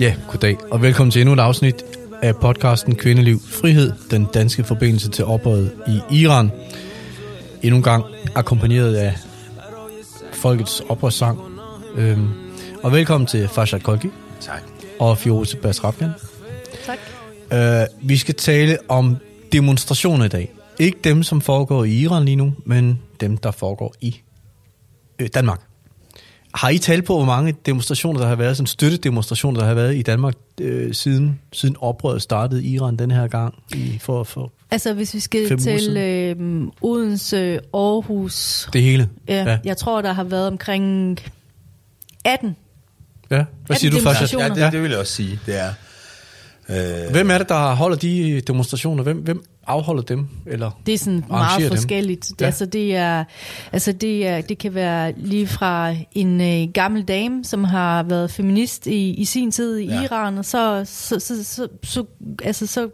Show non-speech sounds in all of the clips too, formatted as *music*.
Ja, goddag, og velkommen til endnu et afsnit af podcasten Kvindeliv Frihed, den danske forbindelse til oprøret i Iran. Endnu en gang akkompagneret af folkets oprørssang. Øhm, og velkommen til Farshad Kolki. Tak. Og Firoze Basrafkan. Tak. Øh, vi skal tale om demonstrationer i dag. Ikke dem, som foregår i Iran lige nu, men dem, der foregår i øh, Danmark. Har I talt på, hvor mange demonstrationer, der har været, sådan støttedemonstrationer, der har været i Danmark øh, siden, siden oprøret startede i Iran den her gang? I, for, for Altså, hvis vi skal til øh, Odense, Aarhus, det hele? ja, ja. jeg tror, der har været omkring 18. ja. Hvad siger du først? demonstrationer. Ja, det, det vil jeg også sige. Det er, øh, Hvem er det, der holder de demonstrationer? Hvem, hvem afholder dem? Eller? Det er sådan meget dem. forskelligt. Ja. Ja. Altså, det, er, altså det, er, det kan være lige fra en øh, gammel dame, som har været feminist i, i sin tid i Ja. ja. Iran, og så, så, så, så, så, altså, så,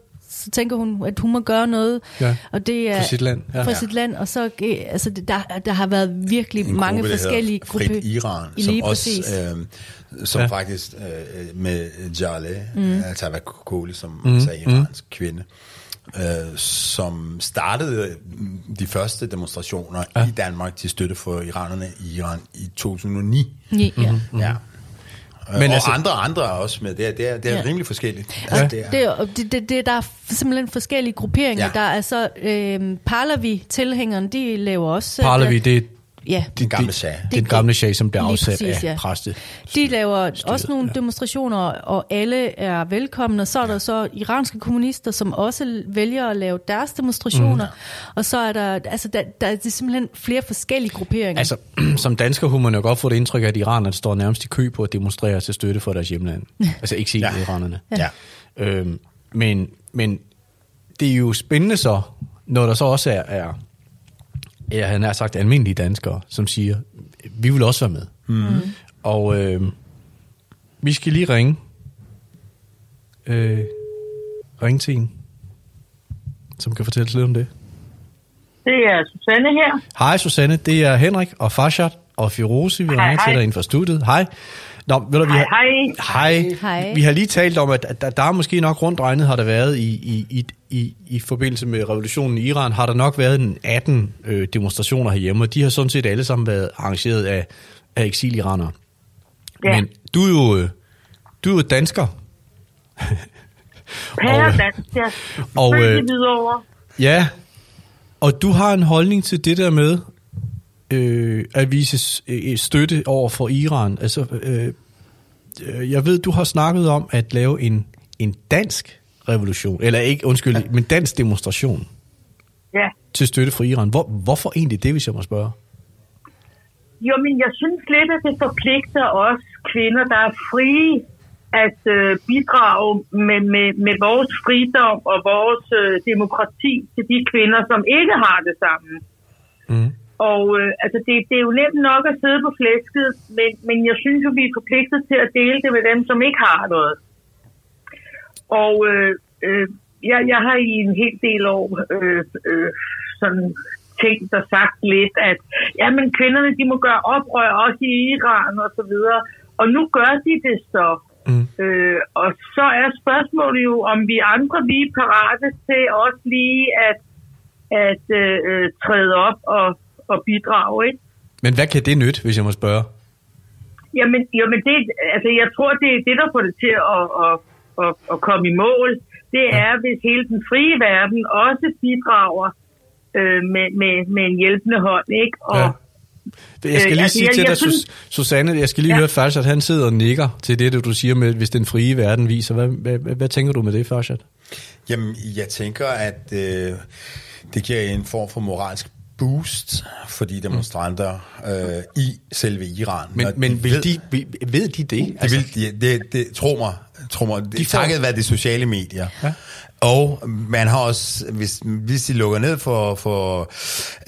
så tænker hun, at hun må gøre noget. Ja, og det er, for sit land, ja. For Ja. sit land, og så, øh, altså, der, der har været virkelig en mange gruppe, forskellige hedder Frit grupper. Iran, I som også, øh, som Ja. faktisk øh, med Jaleh, mm. altså Koli, som Mm, mm. altså er iransk mm. kvinde, øh, som startede de første demonstrationer Ja. i Danmark til støtte for iranerne i Iran i 2009. Ja, ja. Mm. Ja. Men og altså- andre andre er også med. Det er, det er, det er Ja. ja. rimelig forskelligt. Altså, Altså, det er, det, det, det, det, der er simpelthen forskellige grupperinger. Ja. Der er så øh, Parlavi-tilhængerne, de laver også... øh, Parler vi, det Ja, Den gamle sag. Det er den gamle sag, som bliver Lige afsat præcis, af ja. præste. de laver også nogle ja. demonstrationer, og alle er velkomne. Og så er der så iranske kommunister, som også vælger at lave deres demonstrationer. Mm. Og så er der, altså der, der er simpelthen flere forskellige grupperinger. Altså, *clears throat* som dansker kunne man jo godt få det indtryk af, at iranerne står nærmest i kø på at demonstrere til støtte for deres hjemland. *laughs* altså ikke sige Ja. iranerne. ja. Øhm, men, men det er jo spændende så, når der så også er, er ja, han har sagt almindelige danskere, som siger, vi vil også være med. Mm. Og øh, vi skal lige ringe. Øh, ringe til en, som kan fortælle os lidt om det. Det er Susanne her. Hej Susanne, det er Henrik og Farshad og Firoze, vi Hej, ringer til hej. dig inden for studiet. Hej. Nå, ved du, vi har, hej. hej. Hej. Vi har lige talt om, at der, der er måske nok rundt regnet, har der været i, i, i, i, i forbindelse med revolutionen i Iran, har der nok været en 18 øh, demonstrationer herhjemme, og de har sådan set alle sammen været arrangeret af, af eksiliranere. Ja. Men du er jo, øh, du er jo dansker. Pære Og- dansk, ja. og, Født øh, Hvidovre. Ja, og du har en holdning til det der med øh, at vise øh, støtte over for Iran. Altså, øh, øh, jeg ved, du har snakket om at lave en, en dansk revolution, eller ikke, undskyld, men dansk demonstration Ja. til støtte for Iran. Hvor, hvorfor egentlig det, hvis jeg må spørge? Jo, men jeg synes lidt, at det forpligter os kvinder, der er frie, at øh, bidrage med, med, med vores fridom og vores øh, demokrati til de kvinder, som ikke har det sammen. Mm. Og øh, altså det, det er jo nemt nok at sidde på flæsket, men, men jeg synes jo, vi er forpligtet til at dele det med dem, som ikke har noget. Og øh, øh, jeg, jeg har i en hel del år øh, øh, sådan tænkt og sagt lidt, at ja, men kvinderne de må gøre oprør også i Iran og så videre. Og nu gør de det så. Mm. Øh, og så er spørgsmålet jo, om vi andre vi er parate til også lige at, at øh, øh, træde op og, og bidrage, ikke? Men hvad kan det nytte, hvis jeg må spørge? Jamen, jamen det, altså, jeg tror, det er det, der får det til at, at, at, at komme i mål. Det er, hvis hele den frie verden også bidrager øh, med, med, med en hjælpende hånd, ikke? Og, Ja. Jeg skal Øh, lige altså, sige jeg- til jeg dig, synes- Susanne, jeg skal lige Ja. høre Farshad, han sidder og nikker til det, du siger med, hvis den frie verden viser. Hvad, hvad, hvad, hvad tænker du med det, Farshad? Jamen, jeg tænker, at øh, det giver en form for moralsk boost for de demonstranter øh, i selve Iran. Men, men de vil ved, de, ved de det? Det vil, de, det, det, tro mig, tror mig. De takket være de sociale medier. Ja. Og man har også, hvis, hvis de lukker ned for, for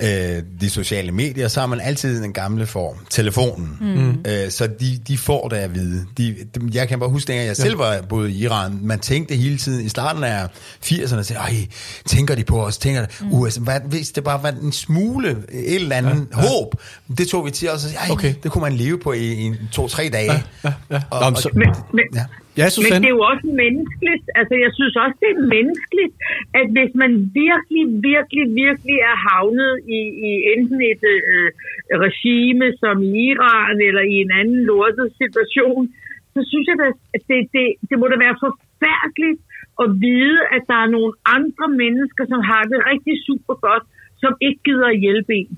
øh, de sociale medier, så har man altid den gamle form, telefonen. Mm. Øh, så de, de får det at vide. De, de, jeg kan bare huske, at jeg selv var boet i Iran, man tænkte hele tiden, i starten af 80'erne, så, Ej, tænker de på os, tænker mm. USA, hvad, hvis det bare var en smule, et eller andet ja, ja. håb, det tog vi til os, ej, okay. det kunne man leve på i, i to-tre dage. Ja, ja, ja. Og, Nå, så, men, men, ja. Ja, Men det er jo også menneskeligt. Altså, jeg synes også, det er menneskeligt, at hvis man virkelig, virkelig, virkelig er havnet i, i enten et øh, regime som Iran eller i en anden lortet situation, så synes jeg, at det, det, det må da være forfærdeligt at vide, at der er nogle andre mennesker, som har det rigtig super godt, som ikke gider at hjælpe en.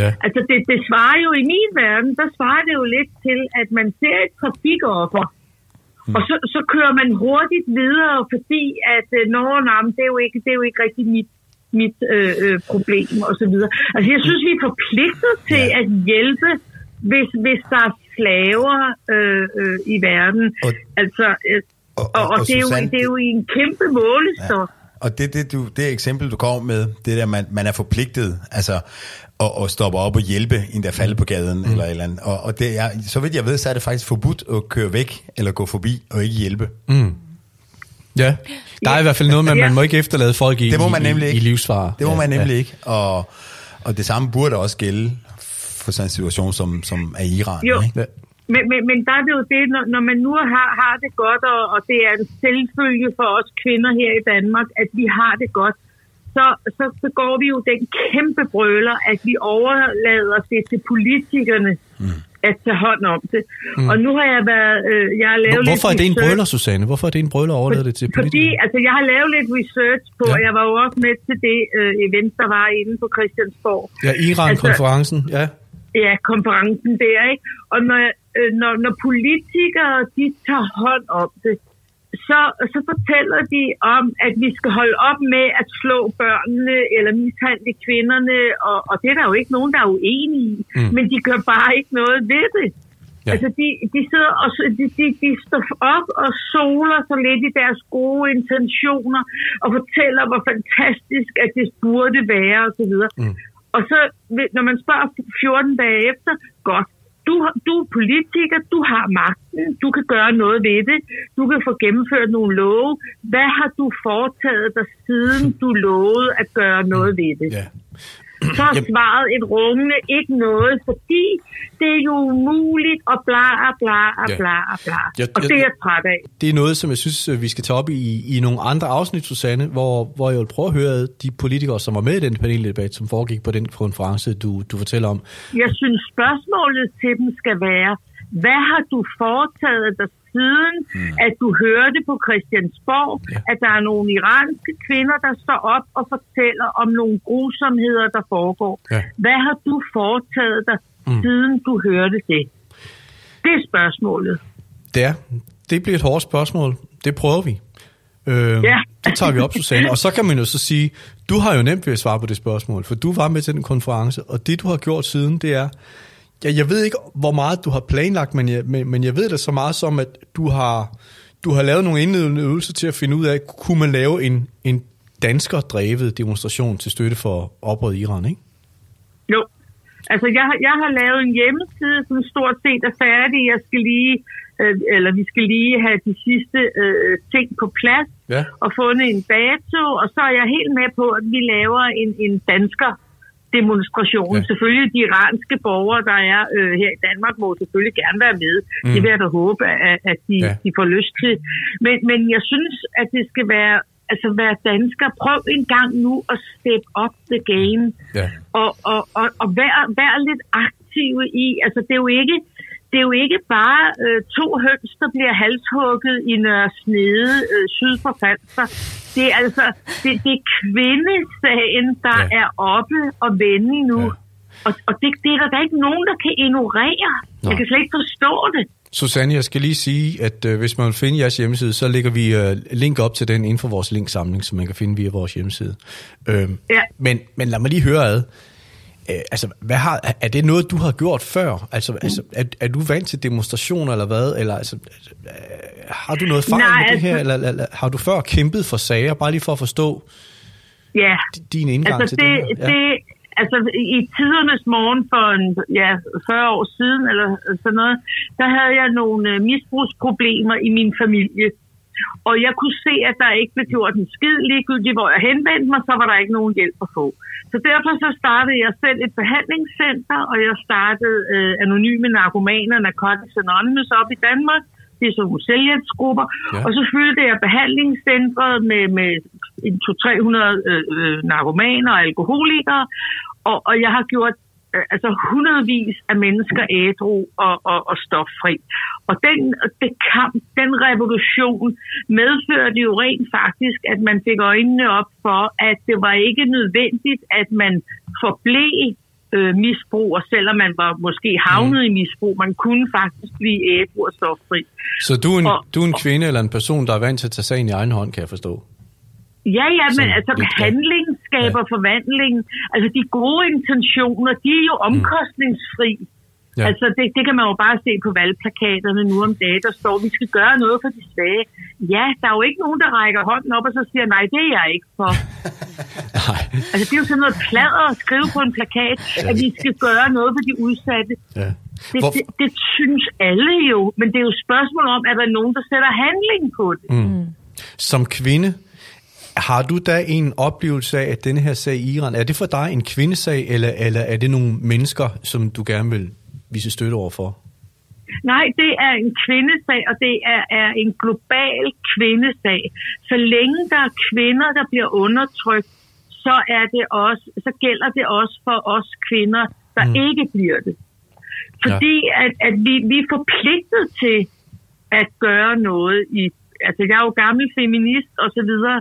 Ja. Altså det, det svarer jo i min verden, der svarer det jo lidt til, at man ser et trafikoffer, Mm. Og så, så kører man hurtigt videre, fordi at øh, nå, nej, det, er jo ikke, det er jo ikke rigtig mit, mit øh, øh, problem og så videre. Altså jeg synes, vi er forpligtet til ja. at hjælpe, hvis, hvis der er slaver øh, øh, i verden. Og, altså, øh, og, og, og, og det, er jo, det er jo en kæmpe målestok. Ja. Og det, det, du, det eksempel, du kommer med, det der, man, man er forpligtet, altså, og, og stoppe op og hjælpe en, der falder på gaden, mm. eller eller andet. Og, og det er, så vidt jeg ved, så er det faktisk forbudt at køre væk, eller gå forbi, og ikke hjælpe. Mm. Ja, der er i hvert fald noget at man må ikke efterlade folk i, det må man nemlig i, ikke. i livsfare. Det må ja, man nemlig ja. ikke, og, og det samme burde også gælde for sådan en situation, som, som er Iran. Jo. Ikke? Ja. Men, men, men der er det jo det, når, når man nu har, har det godt, og, og det er en selvfølge for os kvinder her i Danmark, at vi har det godt, så, så begår vi jo den kæmpe brøler, at vi overlader det til politikerne mm. at tage hånd om det. Mm. Og nu har jeg været... Øh, jeg har lavet Hvorfor lidt er det en brøler, Susanne? Hvorfor er det en brøler at overlade det til politikerne? Fordi altså, jeg har lavet lidt research på, ja. og jeg var jo også med til det øh, event, der var inde på Christiansborg. Ja, Iran-konferencen, altså, ja. Ja, konferencen der, ikke? Og når, øh, når, når politikere, de tager hånd om det, så, så fortæller de om, at vi skal holde op med at slå børnene eller mishandle kvinderne, og, og det er der jo ikke nogen, der er uenige i, mm. men de gør bare ikke noget ved det. Ja. Altså, de, de sidder og de, de, de står op og soler sig lidt i deres gode intentioner og fortæller, hvor fantastisk at det burde være osv. Mm. Og så, når man spørger 14 dage efter, godt, du, du er politiker, du har magten, du kan gøre noget ved det, du kan få gennemført nogle love. Hvad har du foretaget dig, siden *laughs* du lovede at gøre noget ved det? Ja. Så har svaret et rungende ikke noget, fordi det er jo umuligt, og bla, bla, bla, bla. Ja, og det er jeg træt af. Det er noget, som jeg synes, øh, vi skal tage op i, i nogle andre afsnit, Susanne, hvor, hvor jeg vil prøve at høre de politikere, som var med i den paneldebat, som foregik på den konference, du, du fortæller om. Jeg synes, spørgsmålet til dem skal være, hvad har du foretaget dig siden, mm. at du hørte på Christiansborg, ja. at der er nogle iranske kvinder, der står op og fortæller om nogle grusomheder, der foregår. Ja. Hvad har du foretaget dig, mm. siden du hørte det? Det er spørgsmålet. Det er. Det bliver et hårdt spørgsmål. Det prøver vi. Øh, ja. Det tager vi op, Susanne. Og så kan man jo så sige, du har jo nemt ved at svare på det spørgsmål, for du var med til den konference, og det du har gjort siden, det er, Ja, jeg ved ikke, hvor meget du har planlagt, men jeg, men, men jeg ved det så meget som, at du har, du har lavet nogle indledende øvelser til at finde ud af, kunne man lave en, en dansker-drevet demonstration til støtte for oprøret i Iran, ikke? Jo. Altså, jeg, har, jeg har lavet en hjemmeside, som stort set er færdig. Jeg skal lige, øh, eller vi skal lige have de sidste øh, ting på plads ja. og fundet en dato, og så er jeg helt med på, at vi laver en, en dansker demonstration. Ja. Selvfølgelig de iranske borgere, der er øh, her i Danmark, må selvfølgelig gerne være med. Mm. Det vil jeg da håbe, at, at de, ja. de får lyst til. Men, men jeg synes, at det skal være altså være dansker. Prøv en gang nu at step up the game. Ja. Og, og, og, og vær, vær lidt aktiv i, altså det er jo ikke, det er jo ikke bare øh, to høns, der bliver halshugget i Nørre Snede øh, syd for Falster. Det er altså det, det er kvindesagen, der ja. er oppe og vende nu. Ja. Og, og det, det er der ikke nogen, der kan ignorere. Nå. Jeg kan slet ikke forstå det. Susanne, jeg skal lige sige, at øh, hvis man vil finde jeres hjemmeside, så lægger vi øh, link op til den inden for vores linksamling, som man kan finde via vores hjemmeside. Øh, ja. men, men lad mig lige høre ad. Øh, altså, hvad har, er det noget, du har gjort før? Altså, mm. altså er, er du vant til demonstrationer eller hvad? Eller, altså, øh, har du noget erfaring Nej, med det her? altså- Eller, eller, eller har du før kæmpet for sager? Bare lige for at forstå Ja, din indgang altså til det, det her. det, altså i tidernes morgen for en, ja, 40 år siden, eller sådan noget, der havde jeg nogle øh, misbrugsproblemer i min familie. Og jeg kunne se, at der ikke blev gjort en skid ligegyldigt, hvor jeg henvendte mig, så var der ikke nogen hjælp at få. Så derfor så startede jeg selv et behandlingscenter, og jeg startede øh, anonyme narkomaner, Narcotics Anonymous op i Danmark. Det er sådan nogle selvhjælpsgrupper. Ja. Og så fyldte jeg behandlingscentret med, med en 200-300 øh, øh, narkomaner og alkoholikere. Og, og jeg har gjort altså hundredvis af mennesker ædru og, og, og stoffri. Og den, det kamp, den revolution medførte jo rent faktisk, at man fik øjnene op for, at det var ikke nødvendigt, at man forblev øh, misbruger, selvom man var måske havnet mm. i misbrug. Man kunne faktisk blive ædru og stoffri. Så du er, en, og- du er en kvinde eller en person, der er vant til at tage sagen i egen hånd, kan jeg forstå? Ja, ja, men Sådan altså lidt, handling skaber ja. forvandling. Altså de gode intentioner, de er jo omkostningsfri. Ja. Ja. Altså det, det kan man jo bare se på valgplakaterne nu om dagen, der står, vi skal gøre noget for de svage. Ja, der er jo ikke nogen, der rækker hånden op og så siger, nej, det er jeg ikke for. *laughs* Nej. Altså det er jo sådan noget plader at skrive på en plakat, at vi skal gøre noget for de udsatte. Ja. Det, Hvor, det, det synes alle jo, men det er jo et spørgsmål om, at der er nogen, der sætter handling på det. Mm. Som kvinde, har du da en oplevelse af, at denne her sag i Iran, er det for dig en kvindesag, eller, eller er det nogle mennesker, som du gerne vil vise støtte overfor? Nej, det er en kvindesag, og det er, er en global kvindesag. Så længe der er kvinder, der bliver undertrykt, så, er det også, så gælder det også for os kvinder, der Mm. ikke bliver det. Fordi ja. at, at vi, vi er forpligtet til at gøre noget i altså jeg er jo gammel feminist og så videre,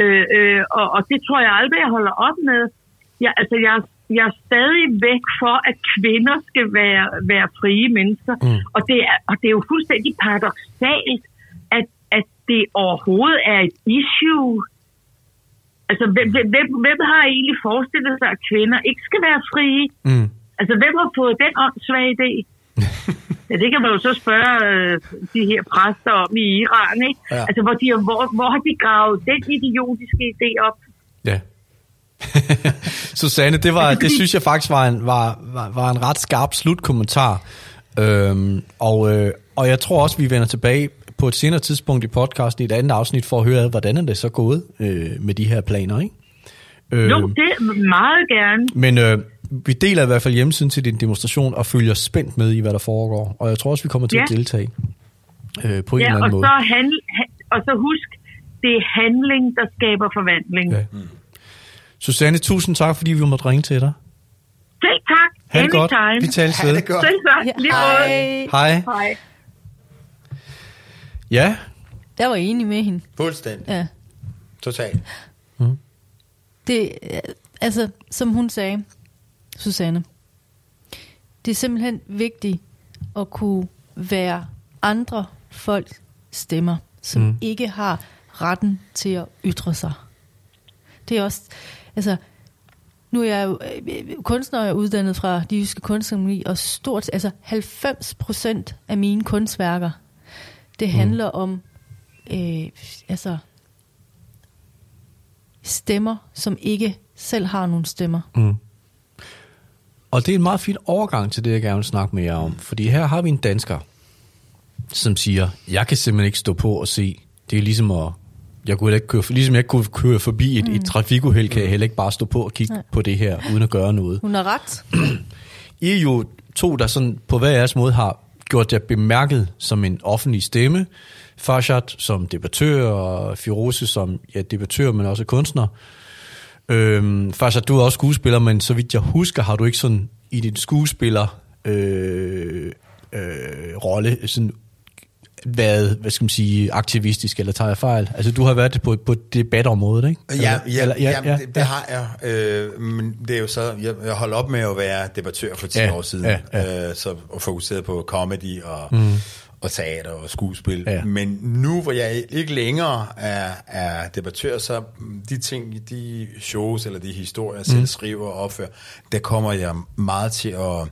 øh, øh, og, og det tror jeg aldrig, jeg holder op med. Jeg, altså jeg, jeg er stadig væk for, at kvinder skal være, være frie mennesker, Mm. og, det er, og det er jo fuldstændig paradoxalt, at, at det overhovedet er et issue. Altså, hvem, hvem, hvem, hvem har egentlig forestillet sig, at kvinder ikke skal være frie? Mm. Altså, hvem har fået den åndssvage idé? *laughs* ja, det kan man jo så spørge øh, de her præster om i Iran, ikke? Ja. Altså, hvor, de, hvor, hvor har de gravet den idiotiske idé op? Ja. *laughs* Susanne, det, var, det synes jeg faktisk var en, var, var, var en ret skarp slutkommentar. Øhm, og, øh, og jeg tror også, vi vender tilbage på et senere tidspunkt i podcasten i et andet afsnit for at høre, hvordan er det så gået øh, med de her planer, ikke? Øh, Jo, det er meget gerne. Men øh, vi deler i hvert fald hjemmesiden til din demonstration og følger spændt med i, hvad der foregår. Og jeg tror også, vi kommer til Ja. at deltage øh, på en Ja, eller og anden måde. så, handl, ha- og så husk, det er handling, der skaber forvandling. Ja. Ja. Susanne, tusind tak, fordi vi måtte ringe til dig. Selv tak. Ha' det godt. Vi tales ved. det. Selv tak. Lige hej. Hej. Hej. Ja, Der var jeg enig med hende. Fuldstændig. Ja. Totalt. Det, øh, altså, som hun sagde, Susanne, det er simpelthen vigtigt at kunne være andre folks stemmer, som Mm. mm. ikke har retten til at ytre sig. Det er også, altså, nu er jeg jo øh, kunstner, jeg er uddannet fra de jyske kunstakademi, og stort, altså 90 procent af mine kunstværker, det handler om, øh, altså, stemmer, som ikke selv har nogen stemmer. Mm. Og det er en meget fin overgang til det, jeg gerne vil snakke med jer om. Fordi her har vi en dansker, som siger, jeg kan simpelthen ikke stå på og se. Det er ligesom at... Jeg kunne ikke køre, ligesom jeg kunne køre forbi et, mm. et trafikuheld, kan jeg heller ikke bare stå på og kigge Nej. på det her, uden at gøre noget. Hun har ret. *clears throat* I er jo to, der sådan på hver jeres måde har gjort jer bemærket som en offentlig stemme. Farshad som debattør, og Firoze som ja, debattør, men også kunstner. Øhm, du er også skuespiller, men så vidt jeg husker, har du ikke sådan i din skuespiller øh, øh, rolle sådan været, hvad skal man sige, aktivistisk, eller tager jeg fejl? Altså, du har været på, på debatområdet, ikke? Ja, Eller- ja, eller- ja, ja, det, det har jeg. Øh, men det er jo så, jeg, jeg holdt op med at være debattør for 10 Ja, år siden, ja, ja. Øh, så, og fokuseret på comedy og, mm. Og teater og skuespil. Ja. Men nu, hvor jeg ikke længere er, er debattør, så de ting, de shows eller de historier, jeg selv skriver og opfører, der kommer jeg meget til at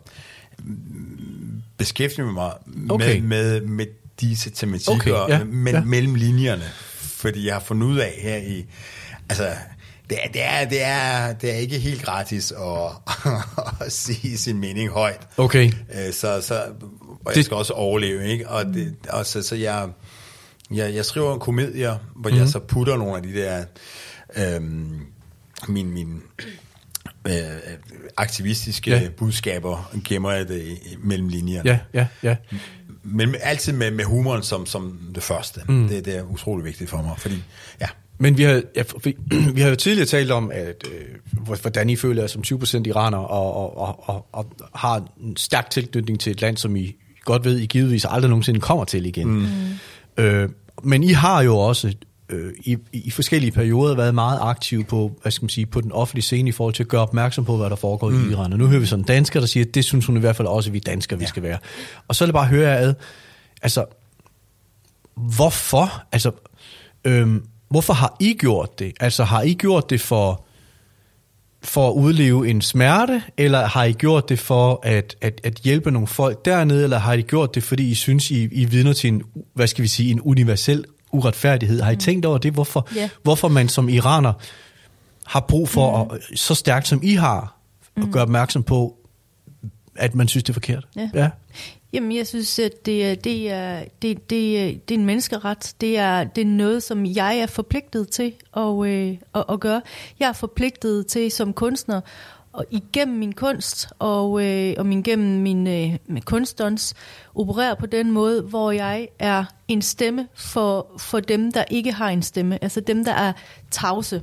mm, beskæftige mig Okay. med, med, med disse tematikker Okay, ja, men, ja. mellem linjerne. Fordi jeg har fundet ud af her i... Altså, det er, det er, det er, det er ikke helt gratis at, *laughs* at sige sin mening højt. Okay. Øh, Så, så, og jeg skal også overleve, ikke? Og, det, og så, så jeg, jeg, jeg skriver komedier, hvor Mhm. mm. jeg så putter nogle af de der... Øhm, min, min øh, aktivistiske Ja. budskaber gemmer jeg det mellem linjerne. Ja, ja, ja. Men altid med, med humoren som, som det første. Mm. Det, det er utrolig vigtigt for mig, fordi ja, Men vi har, ja, vi, *clears throat* vi har jo tidligere talt om, at, øh, hvor- hvordan I føler jer som 20% iraner, og, og, og, og, og har en stærk tilknytning til et land, som I godt ved, I givetvis aldrig nogensinde kommer til igen. Mm. Øh, men I har jo også øh, i, i forskellige perioder været meget aktive på, hvad skal man sige, på den offentlige scene i forhold til at gøre opmærksom på, hvad der foregår mm. i Iran. Og nu hører vi sådan en dansker, der siger, at det synes hun i hvert fald også, at vi danskere, vi Ja. skal være. Og så vil jeg bare høre jer ad, altså, hvorfor? Altså, øhm, hvorfor har I gjort det? Altså, har I gjort det for, for at udleve en smerte, eller har I gjort det for at, at, at hjælpe nogle folk dernede, eller har I gjort det, fordi I synes, I, I vidner til en, hvad skal vi sige, en universel uretfærdighed? Har I tænkt over det? Hvorfor, Ja. hvorfor man som iraner har brug for, mm. at, så stærkt som I har, at gøre opmærksom på, at man synes, det er forkert? Ja. ja. Jamen, jeg synes, at det, er- det, er, det, det, det er en menneskeret. Det er, det er noget, som jeg er forpligtet til at, øh, at, at gøre. Jeg er forpligtet til som kunstner, og igennem min kunst og, øh, og min, gennem min øh, med kunstdans, operere på den måde, hvor jeg er en stemme for, for dem, der ikke har en stemme. Altså dem, der er tavse.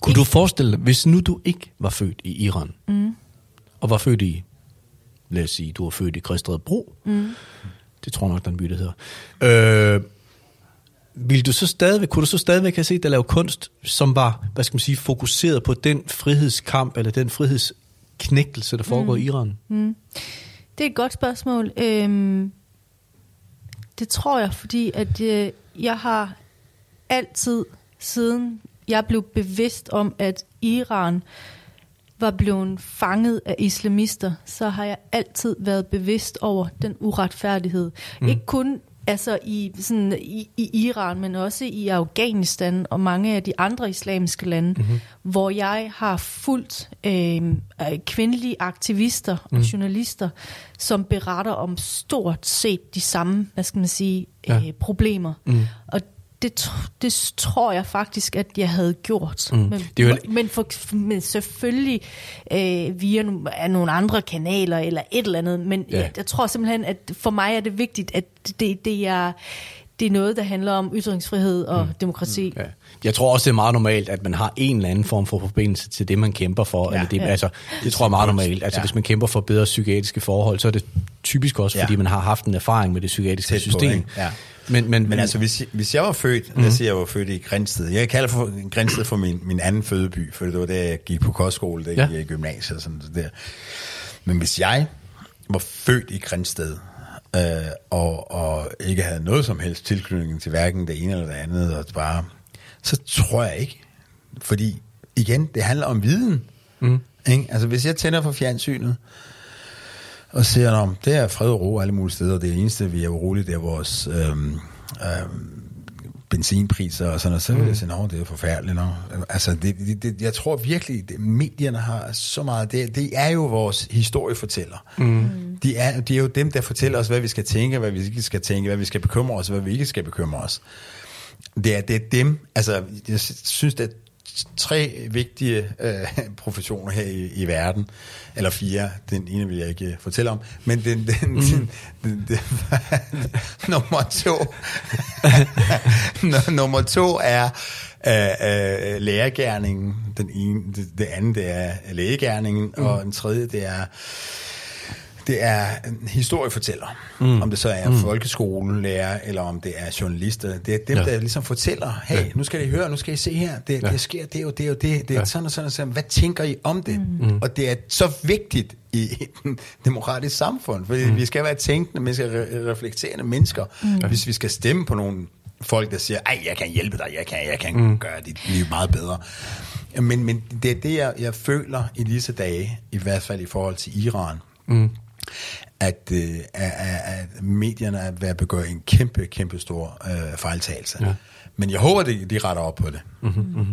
Kunne du forestille dig, hvis nu du ikke var født i Iran, mm. og var født i, lad os sige, du var født i Christredebro, mm. det tror jeg nok, den by, det hedder, øh, vil du så stadigvæk, kunne du så stadigvæk have set dig lave kunst, som var, hvad skal man sige, fokuseret på den frihedskamp, eller den frihedsknægtelse, der foregår mm. i Iran? Det er et godt spørgsmål. Øhm, det tror jeg, fordi at øh, jeg har altid, siden jeg blev bevidst om, at Iran var blevet fanget af islamister, så har jeg altid været bevidst over den uretfærdighed. Mm. Ikke kun altså i, sådan, i, i Iran, men også i Afghanistan og mange af de andre islamiske lande, mm-hmm. hvor jeg har fulgt øh, kvindelige aktivister og journalister, som beretter om stort set de samme, hvad skal man sige, Ja. øh, problemer. Mm. Og det, det tror jeg faktisk, at jeg havde gjort. Mm. Men, Det er jo- men, for, men selvfølgelig øh, via no, af nogle andre kanaler eller et eller andet. Men Ja. jeg, jeg tror simpelthen, at for mig er det vigtigt, at det, det, er, det er noget, der handler om ytringsfrihed og mm. demokrati. Ja. Jeg tror også, det er meget normalt, at man har en eller anden form for forbindelse til det, man kæmper for. Ja, eller det, Ja. altså, det tror jeg er meget normalt. Altså, Ja. hvis man kæmper for bedre psykiatriske forhold, så er det typisk også, Ja. fordi man har haft en erfaring med det psykiatriske Tæt på, system. Ja. Men, men, Men altså, hvis, hvis jeg var født, mm. lad os sige, jeg var født i Grænsted. Jeg kalder for Grænsted for min, min anden fødeby, for det var der, jeg gik på kostskole, der Ja. i gymnasiet og sådan noget der. Men hvis jeg var født i Grænsted, øh, og, og ikke havde noget som helst tilknytning til hverken det ene eller det andet, og bare, så tror jeg ikke. Fordi, igen, det handler om viden. Mm. Ikke? Altså, hvis jeg tænder for fjernsynet, og ser, om det er fred og ro alle mulige steder, og det eneste, vi er urolige, det er vores øhm, øhm, benzinpriser og sådan noget, så vil jeg sige, at det er forfærdeligt. Nå. Altså, det, det, det, jeg tror virkelig, at medierne har så meget, det, det er jo vores historiefortæller. Mm. De, er, de er jo dem, der fortæller os, hvad vi skal tænke, hvad vi ikke skal tænke, hvad vi skal bekymre os, hvad vi ikke skal bekymre os. Det er, det er dem, altså, jeg synes, det er tre vigtige øh, professioner her i, i verden, eller fire, den ene vil jeg ikke fortælle om, men den, den, mm. den, den, den *laughs* nummer to, *laughs* nummer to er øh, øh, lærergærningen, den ene, det, det andet det er lægegærningen, mm. og den tredje det er det er en historiefortæller. Mm. Om det så er mm. folkeskolelærer, eller om det er journalister. Det er dem, Ja. der ligesom fortæller, hey, ja. nu skal I høre, nu skal I se her, det, ja. det sker det og det og det, det er Ja. sådan og sådan og sådan. Hvad tænker I om det? Mm. Og det er så vigtigt i et demokratisk samfund, fordi mm. vi skal være tænkende, mennesker, re- reflekterende mennesker, mm. hvis vi skal stemme på nogle folk, der siger, ej, jeg kan hjælpe dig, jeg kan, jeg kan mm. gøre dit liv meget bedre. Men, men det er det, jeg, jeg føler i disse dage, i hvert fald i forhold til Iran, mm. At, øh, at, at, medierne er ved at begå en kæmpe, kæmpe stor øh, fejltagelse. Ja. Men jeg håber, de, de retter op på det. Mm.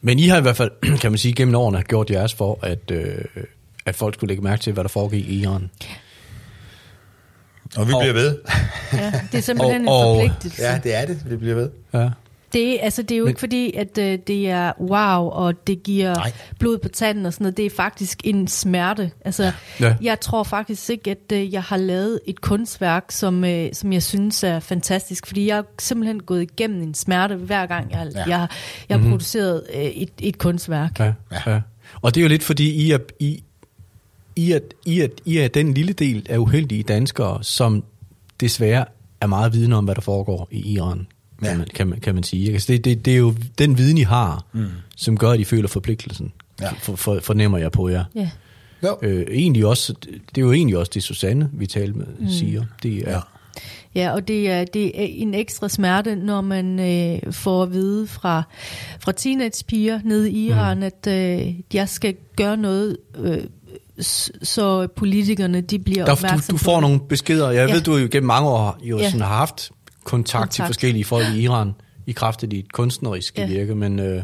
Men I har i hvert fald, *clears throat* kan man sige, gennem årene gjort jeres for, at, øh, at folk skulle lægge mærke til, hvad der foregik i Iran. Og vi Og- bliver ved. Ja, det er *laughs* simpelthen Og- og- en forpligtelse. Ja, det er det. Vi bliver ved. Ja. Det, er- altså, det er jo Men- ikke fordi, at øh, det er wow, og det giver Nej. blod på tanden og sådan noget. Det er faktisk en smerte. Altså, Ja. Jeg tror faktisk ikke, at øh, jeg har lavet et kunstværk, som, øh, som jeg synes er fantastisk. Fordi jeg har simpelthen gået igennem en smerte, hver gang jeg, ja. Jeg, har- jeg har mm-hmm. produceret øh, et, et kunstværk. Ja. ja. Og det er jo lidt fordi, I er, I, I, er, I, er, I er den lille del af uheldige danskere, som desværre er meget vidne om, hvad der foregår i Iran, ja. Kan, man, kan, man, kan man sige. Altså det, det, det er jo den viden, I har, mm. som gør, at I føler forpligtelsen, Ja. for, for, fornemmer jeg på jer. Ja. Jo. Øh, egentlig også, det er jo egentlig også det, Susanne, vi talte med, mm. siger. Det er, Ja. Ja, og det er, det er en ekstra smerte, når man øh, får at vide fra, fra teenagepiger nede i Iran, mm. at øh, jeg skal gøre noget, øh, så politikerne de bliver Der, opmærksomme du, du får nogle beskeder. Jeg Ja. ved, du jo gennem mange år jo Ja. sådan har haft kontakt, kontakt til forskellige folk i Iran, i kraft af dit kunstneriske Ja. virke, men... Øh,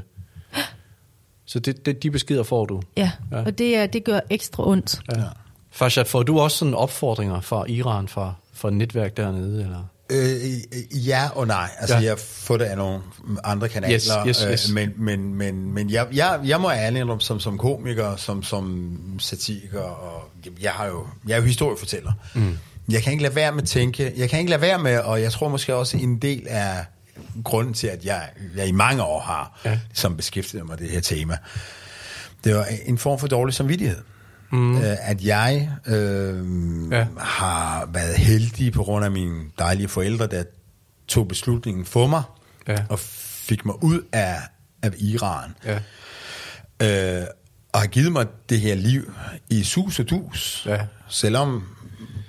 så det, det, de beskeder får du. Ja, Ja. og det, er, det gør ekstra ondt. Ja. Farshad, får du også sådan opfordringer fra Iran, fra, fra netværk dernede? Eller? Øh, ja og nej. Altså, Ja. ja. jeg får det af nogle andre kanaler. Yes, yes, yes. Øh, men men, men, men jeg, jeg, jeg må ærligt indrømme, som, som komiker, som, som satiriker, og jeg, har jo, jeg er jo historiefortæller. Mm. Jeg kan ikke lade være med at tænke, jeg kan ikke lade være med, og jeg tror måske også en del af grunden til, at jeg, jeg i mange år har Ja. som beskæftiget mig med det her tema, det var en form for dårlig samvittighed. Mm. Øh, at jeg øh, ja. har været heldig på grund af mine dejlige forældre, der tog beslutningen for mig Ja. og fik mig ud af, af Iran. Ja. Øh, og har givet mig det her liv i sus og dus. Ja. Selvom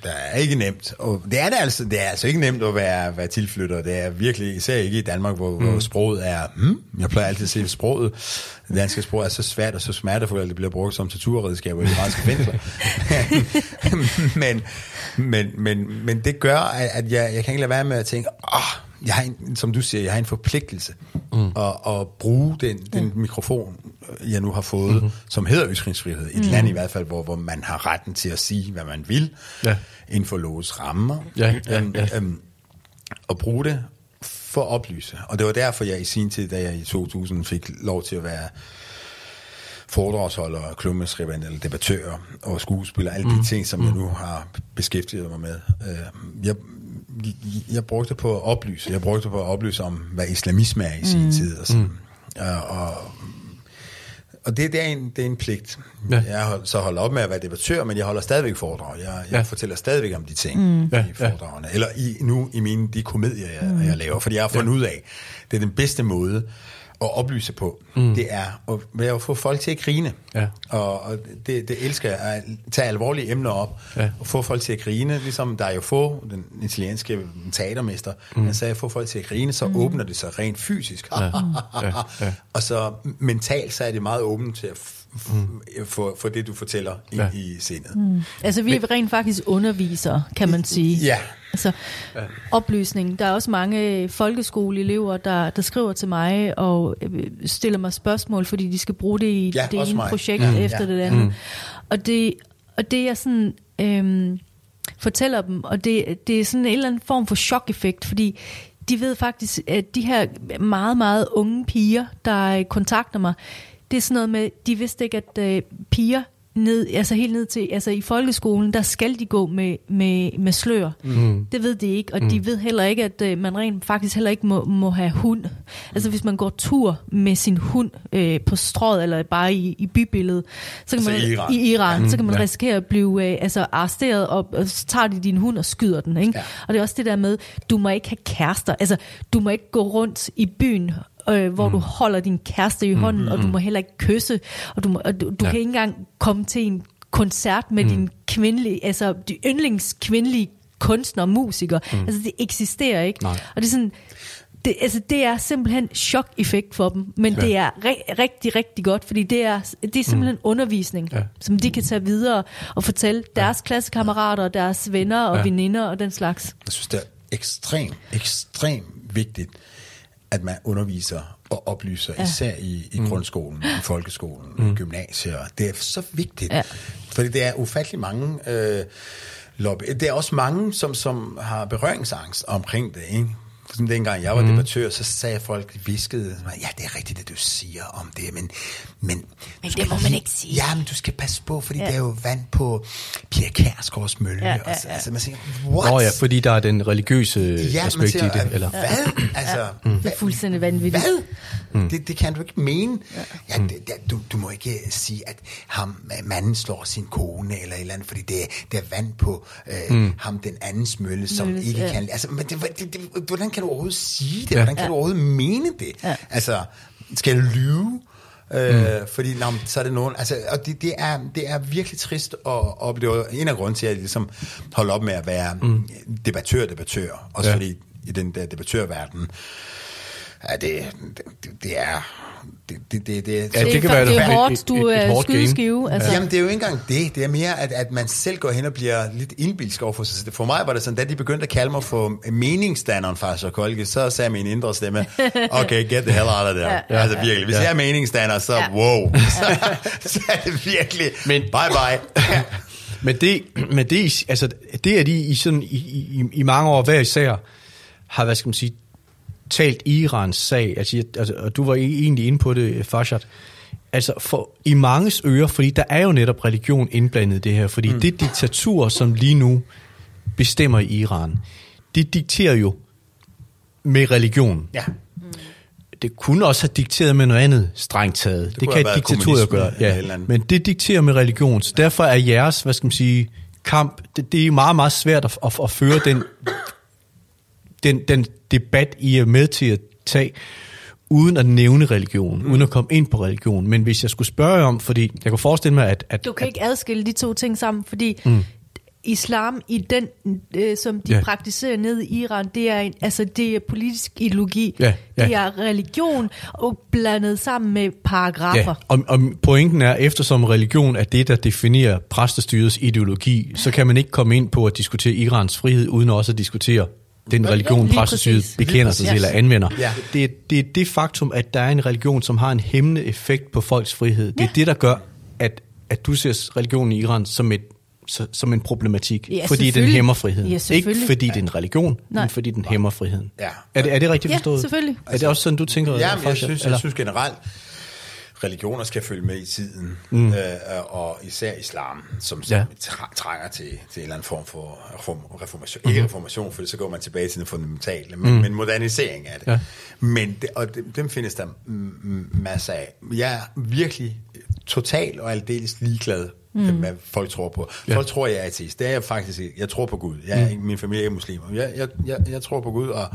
det er ikke nemt. Og det er det altså, det er altså ikke nemt at være, være tilflytter. Det er virkelig, især ikke i Danmark, hvor, mm. hvor sproget er, hmm, jeg plejer altid at at sproget, det danske sprog er så svært og så smertefuldt, at det bliver brugt som torturredskab i iranske fængsler. *laughs* men, men, men, men det gør, at jeg, jeg kan ikke lade være med at tænke, åh, jeg har en, som du siger, jeg har en forpligtelse mm. at, at bruge den, den mikrofon, jeg nu har fået, mm-hmm. som hedder ytringsfrihed. Et mm. land i hvert fald, hvor, hvor man har retten til at sige, hvad man vil, Ja. Inden for lovets rammer. Ja, ja, Øhm, ja. øhm, at bruge det for at oplyse. Og det var derfor, jeg i sin tid, da jeg i 2000 fik lov til at være foredragsholder, klummeskribent eller debattør og skuespiller, alle de ting, som jeg nu har beskæftiget mig med. Øh, jeg, jeg brugte på at oplyse. Jeg brugte på at oplyse om, hvad islamisme er i sin tid. Og, sådan. og, og, og det, det, er en, det er en pligt. Ja. Jeg har så holdt op med at være debattør, men jeg holder stadigvæk foredrag. Jeg, jeg Ja. fortæller stadigvæk om de ting mm. I ja. foredragene. Eller i, nu i mine de komedier, jeg, mm. jeg laver. Fordi jeg har fundet ja. ud af, det er den bedste måde at oplyse på. Mm. Det er at, ved at få folk til at grine. Ja. Og, og det, det elsker jeg, at tage alvorlige emner op, Ja. og få folk til at grine, ligesom der er jo få, den italienske teatermester, mm. han sagde, få folk til at grine, så mm. åbner det sig rent fysisk. Ja. *laughs* Ja. Ja. Og så mentalt, så er det meget åbent til at f- f- få, få det, du fortæller i, Ja. ja. i sindet. Mm. Altså, vi er rent faktisk undervisere, kan man sige. Ja. Altså, oplysning. Der er også mange folkeskoleelever, der, der skriver til mig og øh, stiller mig spørgsmål, fordi de skal bruge det i Ja, det ene mig. projekt Mm. efter Ja. det andet. Mm. Og, det, og det jeg sådan øhm, fortæller dem, og det, det er sådan en eller anden form for chok-effekt, fordi de ved faktisk, at de her meget, meget unge piger, der kontakter mig, det er sådan noget med, de vidste ikke, at øh, piger ned, altså helt ned til, altså i folkeskolen, der skal de gå med, med, med slør. Mm. Det ved de ikke, og mm. de ved heller ikke, at øh, man rent faktisk heller ikke må, må have hund. Altså hvis man går tur med sin hund øh, på strået, eller bare i, i bybilledet, så kan Altså man, i Iran. i Iran Ja. så kan man Ja. risikere at blive øh, altså arresteret, og, og så tager de din hund og skyder den. Ikke? Ja. Og det er også det der med, du må ikke have kærester. Altså, du må ikke gå rundt i byen, øh, hvor mm. du holder din kæreste i hånden, mm, og du må heller ikke kysse, og du, må, og du, du Ja. kan ikke engang komme til en koncert med mm. din kvindelige, altså de yndlingskvindelige kunstner og musikere. Mm. Altså, det eksisterer ikke. Nej. Og det er sådan, det, altså, det er simpelthen chok-effekt for dem, men ja. det er ri- rigtig, rigtig godt, fordi det er, det er simpelthen mm. undervisning, Ja. som de kan tage videre og fortælle deres klassekammerater, deres venner og ja. veninder og den slags. Jeg synes, det er ekstremt, ekstremt vigtigt, at man underviser og oplyser, ja. Især i, i grundskolen, i folkeskolen, mm. gymnasier. Det er så vigtigt. Ja. fordi det er ufattelig mange... Øh, lobby. Det er også mange, som, som har berøringsangst omkring det, ikke? Som dengang jeg var mm. debattør, så sagde folk, viskede, ja, det er rigtigt, det du siger om det, men... Men, Men det må man ikke sige. Ja, men du skal passe på, fordi ja. Ja. der er jo vand på Pia Kærsgaards mølle. Ja, Ja, ja, ja, ja. ja. Altså, man siger, what? Nå ja, fordi der er den religiøse Ja, aspekt siger, i det. Eller? Hvad? Altså, Mm. Det er fuldstændig vanvittigt. Hvad? Mm. Det, det kan du ikke mene. Ja, det, det, du, du må ikke sige, at ham, manden slår sin kone eller et eller andet, fordi det, er- det er vand på øh, mm. ham, den andens mølle, som Mølles, ikke ja. kan... Altså, men det, det, det, hvordan kan du overhovedet sige det? Ja. Hvordan kan du overhovedet mene det? Ja. Altså, skal jeg lyve? Øh, mm. Fordi nå, så er det nogen altså, og det, det, er, det er virkelig trist at opleve En af grunden til at jeg ligesom holder op med at være mm. debattør debattør Også Ja. ja. fordi i den der debattørverden ja, det, det, det er det, det, det, det, Ja, det kan er, være det et- er hårdt, du et er game. skydeskive. Altså, Jamen, det er jo ikke engang det. Det er mere, at, at man selv går hen og bliver lidt indbilsk overfor sig selv. For mig var det sådan, da de begyndte at kalde mig for meningsdanneren fra Kolke, så sagde min indre stemme, *laughs* okay, get the hell out of there. Ja, Ja, altså virkelig, hvis ja. jeg er meningsdanner, så Ja. wow. *laughs* Så, så er det virkelig, Men- bye bye. *laughs* Men det, men det, altså, det at I, I, sådan, i, i, i mange år hver især har, hvad skal man sige, talt Irans sag, altså, altså, og du var e- egentlig inde på det, Farshad, altså for, i manges ører, fordi der er jo netop religion indblandet i det her, fordi mm. det diktatur, som lige nu bestemmer i Iran, det dikterer jo med religion. ja. Det kunne også have dikteret med noget andet strengt taget. Det, det kan et diktatur gøre. Ja. Men det dikterer med religion. Så derfor er jeres, hvad skal man sige, kamp, det, det er meget, meget svært at, at, at føre den, den, den debat, I er med til at tage, uden at nævne religion, mm. uden at komme ind på religion. Men hvis jeg skulle spørge om, fordi jeg kunne forestille mig, at... at Du kan ikke adskille de to ting sammen, fordi mm. islam i den, øh, som de Ja. praktiserer nede i Iran, det er, en, altså, det er politisk ideologi. Ja, ja. Det er religion og blandet sammen med paragrafer. Ja, og, og pointen er, eftersom religion er det, der definerer præstestyrets ideologi, så kan man ikke komme ind på at diskutere Irans frihed, uden også at diskutere den religion, præstestyret præcis. bekender sig til eller anvender. Ja. Det, er- det er det faktum, at der er en religion, som har en hæmmende effekt på folks frihed. Det er Ja. det, der gør, at, at du ser religionen i Iran som et som en problematik, Ja, fordi den hæmmer friheden. Ja, ikke fordi det er en religion, Nej. men fordi den hæmmer friheden. Ja. Er, det, er det rigtigt Ja, forstået? selvfølgelig. Er det også sådan, du tænker? Ja, men jeg synes, jeg synes generelt, religioner skal følge med i tiden, mm. øh, og især islam, som, som Ja. trænger til, til en eller anden form for reform, reformation. Mm. Ikke reformation, for så går man tilbage til det fundamentale, men, mm. men modernisering af det. Ja. Men det, og det, dem findes der masser af. Jeg er virkelig total og aldeles ligeglad mm. hvad folk tror på. Ja. Folk tror, jeg er ateist. Det er jeg faktisk ikke. Jeg tror på Gud. Jeg er, Min familie er muslimer. Jeg, jeg, jeg, jeg tror på Gud, og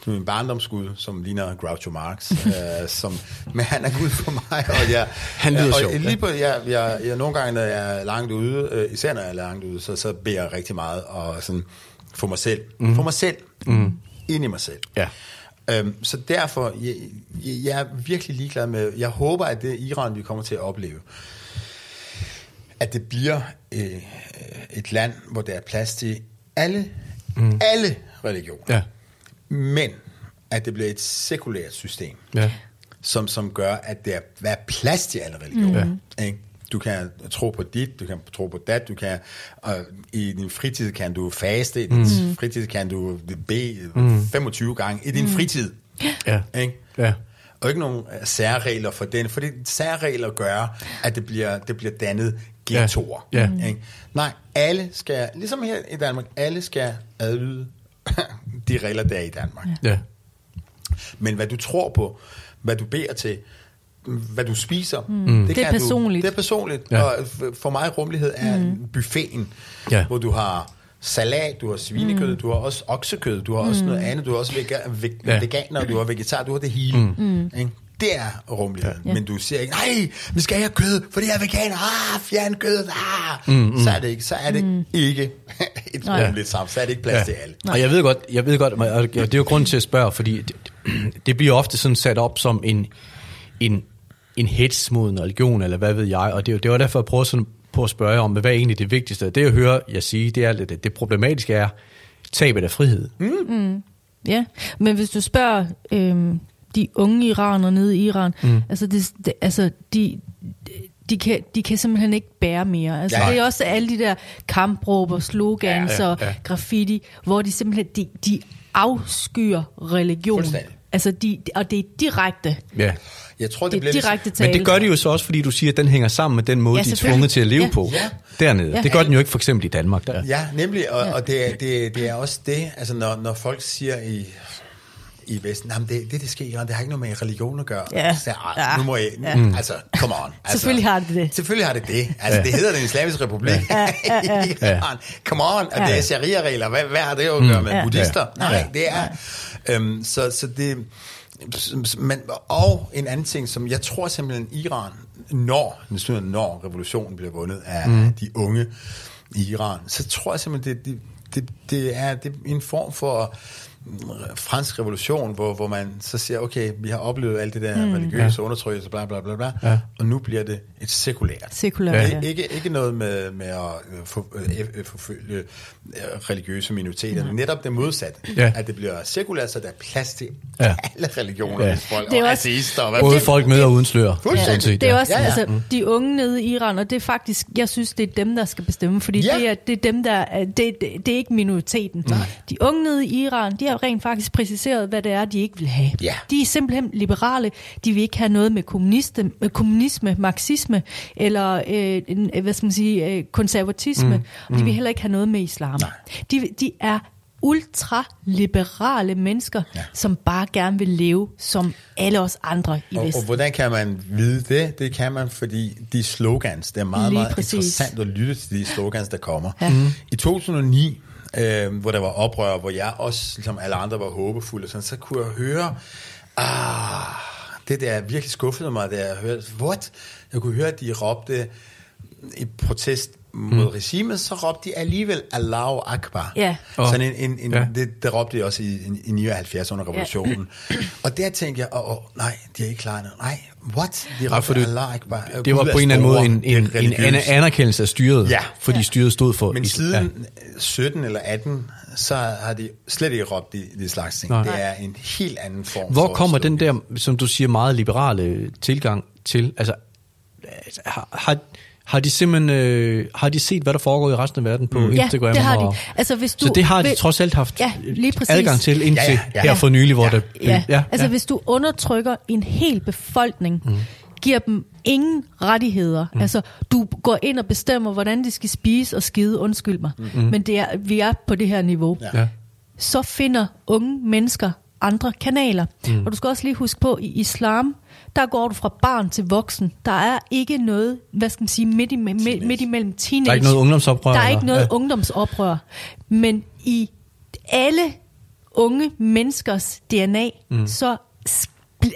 det er min barndomsgud, som ligner Groucho Marx. *laughs* øh, som, men han er Gud for mig. Og jeg, Han lyder og sjov, ja. Lige på, jeg, jeg, jeg, nogle gange, når jeg er langt ude, øh, især når jeg er langt ude, så, så beder jeg rigtig meget og sådan, for mig selv. Mm. For mig selv. Mm. Ind i mig selv. Ja. Øhm, så derfor, jeg, jeg, jeg er virkelig ligeglad med, jeg håber, at det Iran, vi kommer til at opleve, at det bliver øh, et land, hvor der er plads til alle, mm. alle religioner. Ja. Men at det bliver et sekulært system, Ja. som, som gør, at der er plads til alle religioner. Mm. Ikke? Du kan tro på dit, du kan tro på dat, du kan, øh, i din fritid kan du faste, i din mm. fritid kan du bede mm. 25 gange i din mm. fritid. Ja. Ikke? Ja. Og ikke nogen særregler for den, for det særregler gør, at det bliver, det bliver dannet ghettoer. Ja. Ikke? Nej, alle skal, ligesom her i Danmark, alle skal adlyde *laughs* de regler, der er i Danmark. Ja. Men hvad du tror på, hvad du beder til, hvad du spiser, mm. Det er kan personligt. Du, det er personligt. Ja. Ja. Og for mig rummelighed er mm. buffeten, Ja. hvor du har salat, du har svinekød, mm. du har også oksekød, du har også noget andet, du har også vega- ve- Ja. ja. veganer, du har vegetar, du har det hele. Mm. Ikke? Det er rummeligheden. Ja. Men du siger ikke, nej, vi skal have kød, for det er veganer, ah, fjern kød, ah. Mm, mm. Så er det ikke, så er det mm. ikke *laughs* et Nej. rummeligt samfund, så er det ikke plads ja. til alle. Og jeg ved godt, jeg ved godt, og det er jo grund til at spørge, fordi det, det bliver ofte sådan sat op som en, en, en hets mod en religion, eller hvad ved jeg, og det, det var derfor, jeg prøvede sådan på at spørge om, hvad er egentlig det vigtigste? Det jeg hører jeg sige, det er, det, det problematiske er tabet af frihed. Mm. Ja, men hvis du spørger øhm, de unge iranere nede i Iran, mm. altså, det, det, altså de, de, kan, de kan simpelthen ikke bære mere. Altså, Ja. det er også alle de der kampråb og slogans Ja, ja, og ja. graffiti, hvor de simpelthen de, de afskyr religion. Altså, de, og det er direkte. Ja. Jeg tror, det, Det er bliver direkte tale. Men det gør de jo så også, fordi du siger, at den hænger sammen med den måde, Ja, ja, de er tvunget til at leve Ja. på Ja. dernede. Ja. Det gør den jo ikke for eksempel i Danmark. Der. Ja, nemlig, og, og det, er, det, det er også det, altså når, når folk siger i, i Vesten, jamen det, det, det sker Iran, det har ikke noget med religion at gøre. Ja. Så, "Ej, Ja. nu må jeg, Ja. mm. altså, come on. Altså, Selvfølgelig har det det. Selvfølgelig har det det. Altså, det hedder den islamiske republik Ja, ja, ja. *laughs* Iran. Come on, og Ja. det er sharia-regler. Hvad, hvad har det jo at gøre med Ja. buddhister? Ja. Nej, det er... Øhm, så, så det... Men, og en anden ting, som jeg tror simpelthen Iran, når, når revolutionen bliver vundet af mm. de unge i Iran, så tror jeg simpelthen, det, det, det, det, er, det er en form for fransk revolution, hvor, hvor man så siger, okay, vi har oplevet alt det der mm. religiøse ja. undertrykkelse, bla bla bla, bla Ja. og nu bliver det et sekulært. Sekulært, Ja. ja. Ikke, ikke noget med, med at øh, for, øh, øh, forfølge religiøse minoriteter, men netop det modsatte. Ja. At det bliver sekulært, så der er plads til Ja. alle religioner, Ja. folk, Det er og også- ateister, og Både folk med og uden slør. Set, Det er ja. også, Ja, ja, ja. ja. altså, de unge nede i Iran, og det er faktisk, jeg synes, det er dem, der skal bestemme, fordi Ja. ja. det, er, det er dem, der er, det, det, det er ikke minoriteten. Nej. De unge nede i Iran, de har rent faktisk præciseret, hvad det er, de ikke vil have. Ja. De er simpelthen liberale. De vil ikke have noget med kommunisme, med kommunisme marxisme, eller øh, øh, hvad skal man sige, øh, konservatisme. Mm. Og de vil heller ikke have noget med islam. Nej. De, de er ultraliberale mennesker, Ja. som bare gerne vil leve som alle os andre i Og, og hvordan kan man vide det? Det kan man, fordi de slogans, det er meget, Lige meget præcis. interessant at lytte til de slogans, der kommer. Ja. Mm. I 2009, øh, hvor der var oprør, hvor jeg også, ligesom alle andre, var håbefuld, og sådan, så kunne jeg høre, ah, det der virkelig skuffede mig, da jeg hørte, what? Jeg kunne høre, at de råbte i protest mod mm. regimet, så råbte de alligevel Allahu Akbar. Ja. Åh. Sådan en, en, en, Ja. det, det råbte de også i, i 79 under revolutionen. *clears throat* og der tænkte jeg, åh, oh, nej, de er ikke klar nu. Nej, what? De Nej, for råbte det- Allah Akbar. Det var på en eller anden måde en, en, er en anerkendelse af styret, Ja. fordi styret stod for... Men siden 17 eller 18, så har de slet ikke råbt de, de slags ting. Nej. Det er en helt anden form Hvor for kommer den der, som du siger, meget liberale tilgang til? Altså, har, har, har de simpelthen øh, har de set, hvad der foregår i resten af verden på mm. Ja, Instagram? det har de. Altså, hvis du så det har de vil- trods alt haft Ja, lige præcis. adgang til indtil Ja, ja, ja, her for nylig, hvor Ja. der... Ja, ja. altså ja. hvis du undertrykker en hel befolkning, mm. giver dem ingen rettigheder. Mm. Altså, du går ind og bestemmer, hvordan de skal spise og skide, undskyld mig. Mm. Men det er, vi er på det her niveau. Ja. Så finder unge mennesker andre kanaler. Mm. Og du skal også lige huske på, i islam, der går du fra barn til voksen. Der er ikke noget, hvad skal man sige, midt, i, midt, midt imellem teenage. Der er ikke noget ungdomsoprør? Der er ikke noget ja. ungdomsoprør. Men i alle unge menneskers DNA, mm. så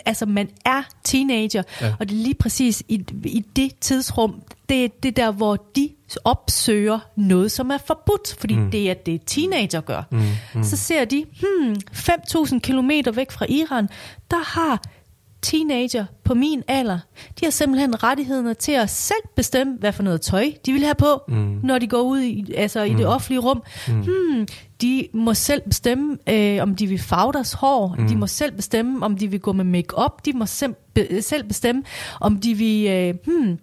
altså man er teenager, Ja. og det er lige præcis i, i det tidsrum, det er det der, hvor de opsøger noget, som er forbudt, fordi mm. det er det, teenager gør. Mm. Mm. Så ser de, hmm, 5.000 kilometer væk fra Iran, der har teenager på min alder, de har simpelthen rettighederne til at selv bestemme, hvad for noget tøj de vil have på, mm. når de går ud i, altså i det offentlige rum. Mm. Hmm, de må selv bestemme, øh, om de vil farve deres hår. Mm. De må selv bestemme, om de vil gå med make-up. De må selv, be, selv bestemme, om de vil øh, hmm,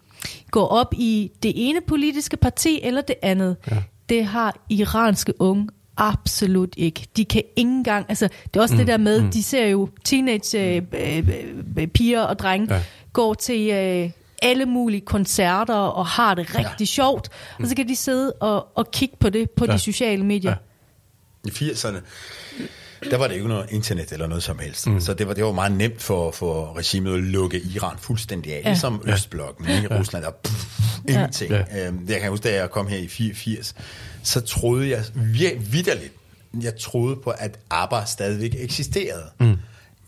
gå op i det ene politiske parti eller det andet. Ja. Det har iranske unge absolut ikke. De kan ikke engang, altså det er også mm. det der med, mm. de ser jo teenage øh, øh, øh, piger og drenge Ja. går til øh, alle mulige koncerter og har det rigtig ja. sjovt. Og så kan de sidde og, og kigge på det på. Ja. de sociale medier. Ja. I 80'erne, der var det jo ikke noget internet eller noget som helst. Mm. Så det var, det var meget nemt for, for regimet at lukke Iran fuldstændig af. Ja. Ligesom Østblokken, ikke? Rusland, der pff, ingenting. Ja. Ja. Øhm, jeg kan huske, da jeg kom her i 84, så troede jeg vidderligt, jeg troede på, at ABBA stadigvæk eksisterede. Mm.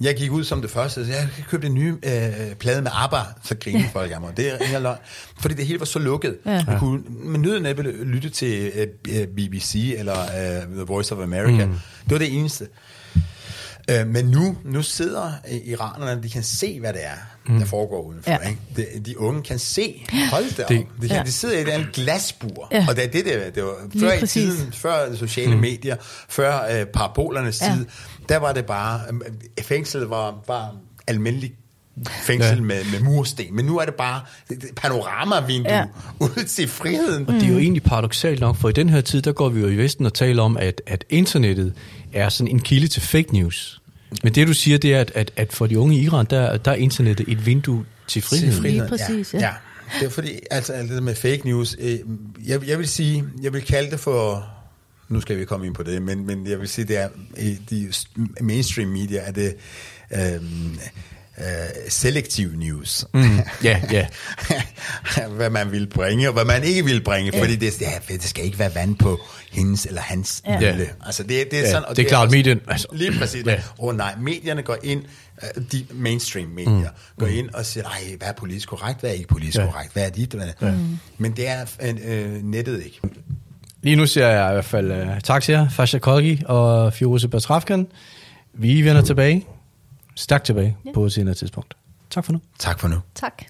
Jeg gik ud som det første, så jeg købte en ny øh, plade med ABBA, så grinede ja. folk af mig. Det er ikke løgn. Fordi det hele var så lukket. Ja. Man kunne med nød næppe lytte til øh, BBC eller øh, The Voice of America. Mm. Det var det eneste. Øh, men nu, nu sidder øh, iranerne, de kan se, hvad det er, mm. der foregår udenfor. Ja. Ikke? De, de unge kan se, hold da op, Det- de, kan, Ja. de sidder i et andet glasbur. Ja. Og det er det, det, det var Lige før i tiden, før sociale mm. medier, før øh, parabolernes Ja. tid, der var det bare, øh, fængslet var, var almindelig fængsel Ja. med, med mursten, men nu er det bare panoramavindue Ja. ud til friheden. Det er jo egentlig paradoxalt nok, for i den her tid, der går vi jo i Vesten og taler om, at, at internettet er sådan en kilde til fake news. Men det du siger, det er, at, at, at for de unge i Iran, der, der er internettet et vindue til frihed. Til friheden, Lige præcis, ja. ja. ja. Det er fordi, altså alt det med fake news, øh, jeg, jeg vil sige, jeg vil kalde det for, nu skal vi komme ind på det, men, men jeg vil sige, det er i de mainstream media, er det øh, øh, selektiv news. Mm, ja, ja. *laughs* hvad man vil bringe, og hvad man ikke vil bringe, Ja. fordi det, ja, det skal ikke være vand på hendes eller hans Ja. ja. Ja. Altså det, det er Ja, sådan, og det er klart, også- medien- altså- lige præcis. Ja. Ja. Åh nej, medierne går ind, øh, de mainstream medier, mm. går ind og siger, nej, hvad er politisk korrekt, hvad er ikke politisk Ja. ja. korrekt, hvad er dit, hvad er mm. Men det er øh, nettet ikke. Lige nu siger jeg i hvert fald uh, tak til jer, Fasha Kolgi og Firoze Batrafkan. Vi vender tilbage, stærkt tilbage på et senere tidspunkt. Tak for nu. Tak for nu. Tak.